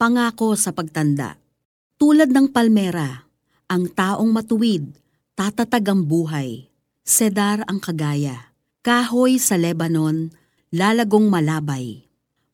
Pangako sa pagtanda. Tulad ng palmera, ang taong matuwid, tatatag ang buhay. Sedar ang kagaya. Kahoy sa Lebanon, lalagong malabay.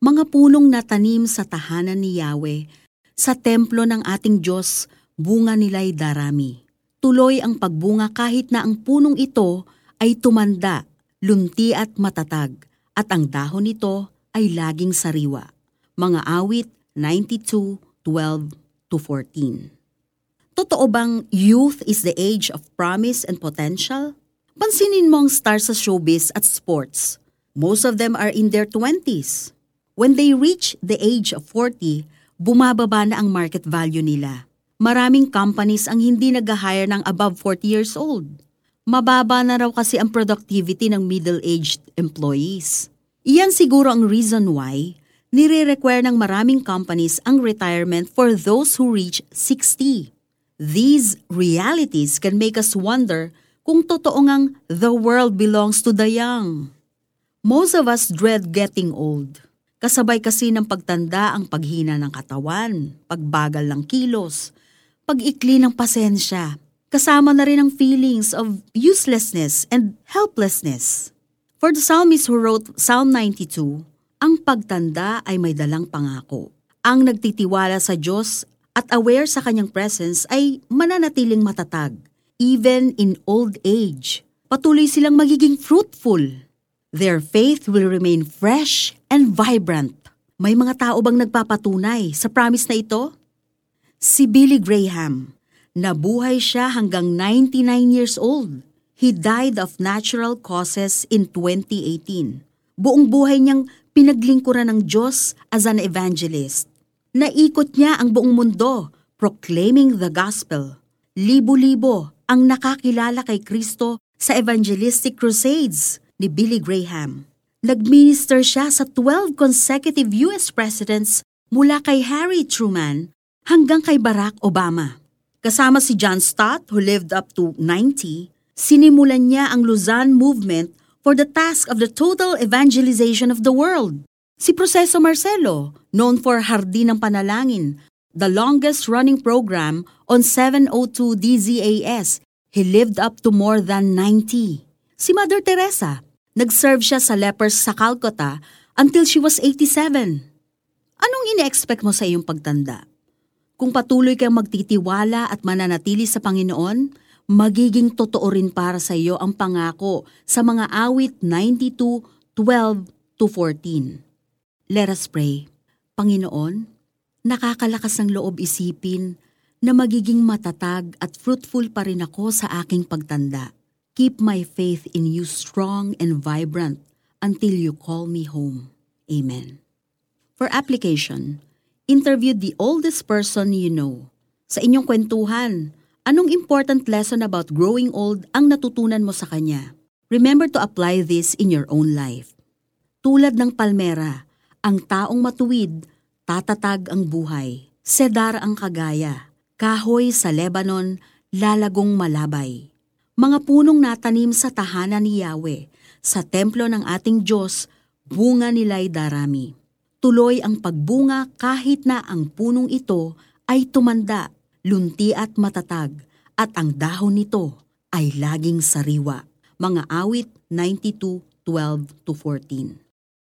Mga punong natanim sa tahanan ni Yahweh, sa templo ng ating Diyos, bunga nila'y darami. Tuloy ang pagbunga kahit na ang punong ito ay tumanda, lunti at matatag, at ang dahon nito ay laging sariwa. Mga awit 92:12 to 14. Totoo bang youth is the age of promise and potential? Pansinin mo ang stars sa showbiz at sports. Most of them are in their 20s. When they reach the age of 40, bumababa na ang market value nila. Maraming companies ang hindi nag-hire ng above 40 years old. Mababa na raw kasi ang productivity ng middle-aged employees. Iyan siguro ang reason why nire-require ng maraming companies ang retirement for those who reach 60. These realities can make us wonder kung totoo ngang the world belongs to the young. Most of us dread getting old. Kasabay kasi ng pagtanda ang paghina ng katawan, pagbagal ng kilos, pag-ikli ng pasensya. Kasama na rin ang feelings of uselessness and helplessness. For the psalmist who wrote Psalm 92, ang pagtanda ay may dalang pangako. Ang nagtitiwala sa Diyos at aware sa kanyang presence ay mananatiling matatag. Even in old age, patuloy silang magiging fruitful. Their faith will remain fresh and vibrant. May mga tao bang nagpapatunay sa promise na ito? Si Billy Graham. Nabuhay siya hanggang 99 years old. He died of natural causes in 2018. Buong buhay niyang pinaglingkuran ng Diyos as an evangelist. Naikot niya ang buong mundo, proclaiming the gospel. Libo-libo ang nakakilala kay Kristo sa evangelistic crusades ni Billy Graham. Nagminister siya sa 12 consecutive US presidents mula kay Harry Truman hanggang kay Barack Obama. Kasama si John Stott who lived up to 90, sinimulan niya ang Luzon Movement for the task of the total evangelization of the world. Si Proceso Marcelo, known for Hardin ng Panalangin, the longest-running program on 702 DZAS, he lived up to more than 90. Si Mother Teresa, nag-serve siya sa lepers sa Calcutta until she was 87. Anong ine-expect mo sa iyong pagtanda? Kung patuloy kang magtitiwala at mananatili sa Panginoon, magiging totoo rin para sa iyo ang pangako sa mga awit 92:12 to 14. Let us pray. Panginoon, nakakalakas ng loob isipin na magiging matatag at fruitful pa rin ako sa aking pagtanda. Keep my faith in you strong and vibrant until you call me home. Amen. For application, interview the oldest person you know. Sa inyong kwentuhan, Anong important lesson about growing old ang natutunan mo sa kanya? Remember to apply this in your own life. Tulad ng palmera, ang taong matuwid, tatatag ang buhay. Sedar ang kagaya, kahoy sa Lebanon, lalagong malabay. Mga punong natanim sa tahanan ni Yahweh, sa templo ng ating Diyos, bunga nila'y darami. Tuloy ang pagbunga kahit na ang punong ito ay tumanda lunti at matatag, at ang dahon nito ay laging sariwa. Mga awit 92:12 to 14.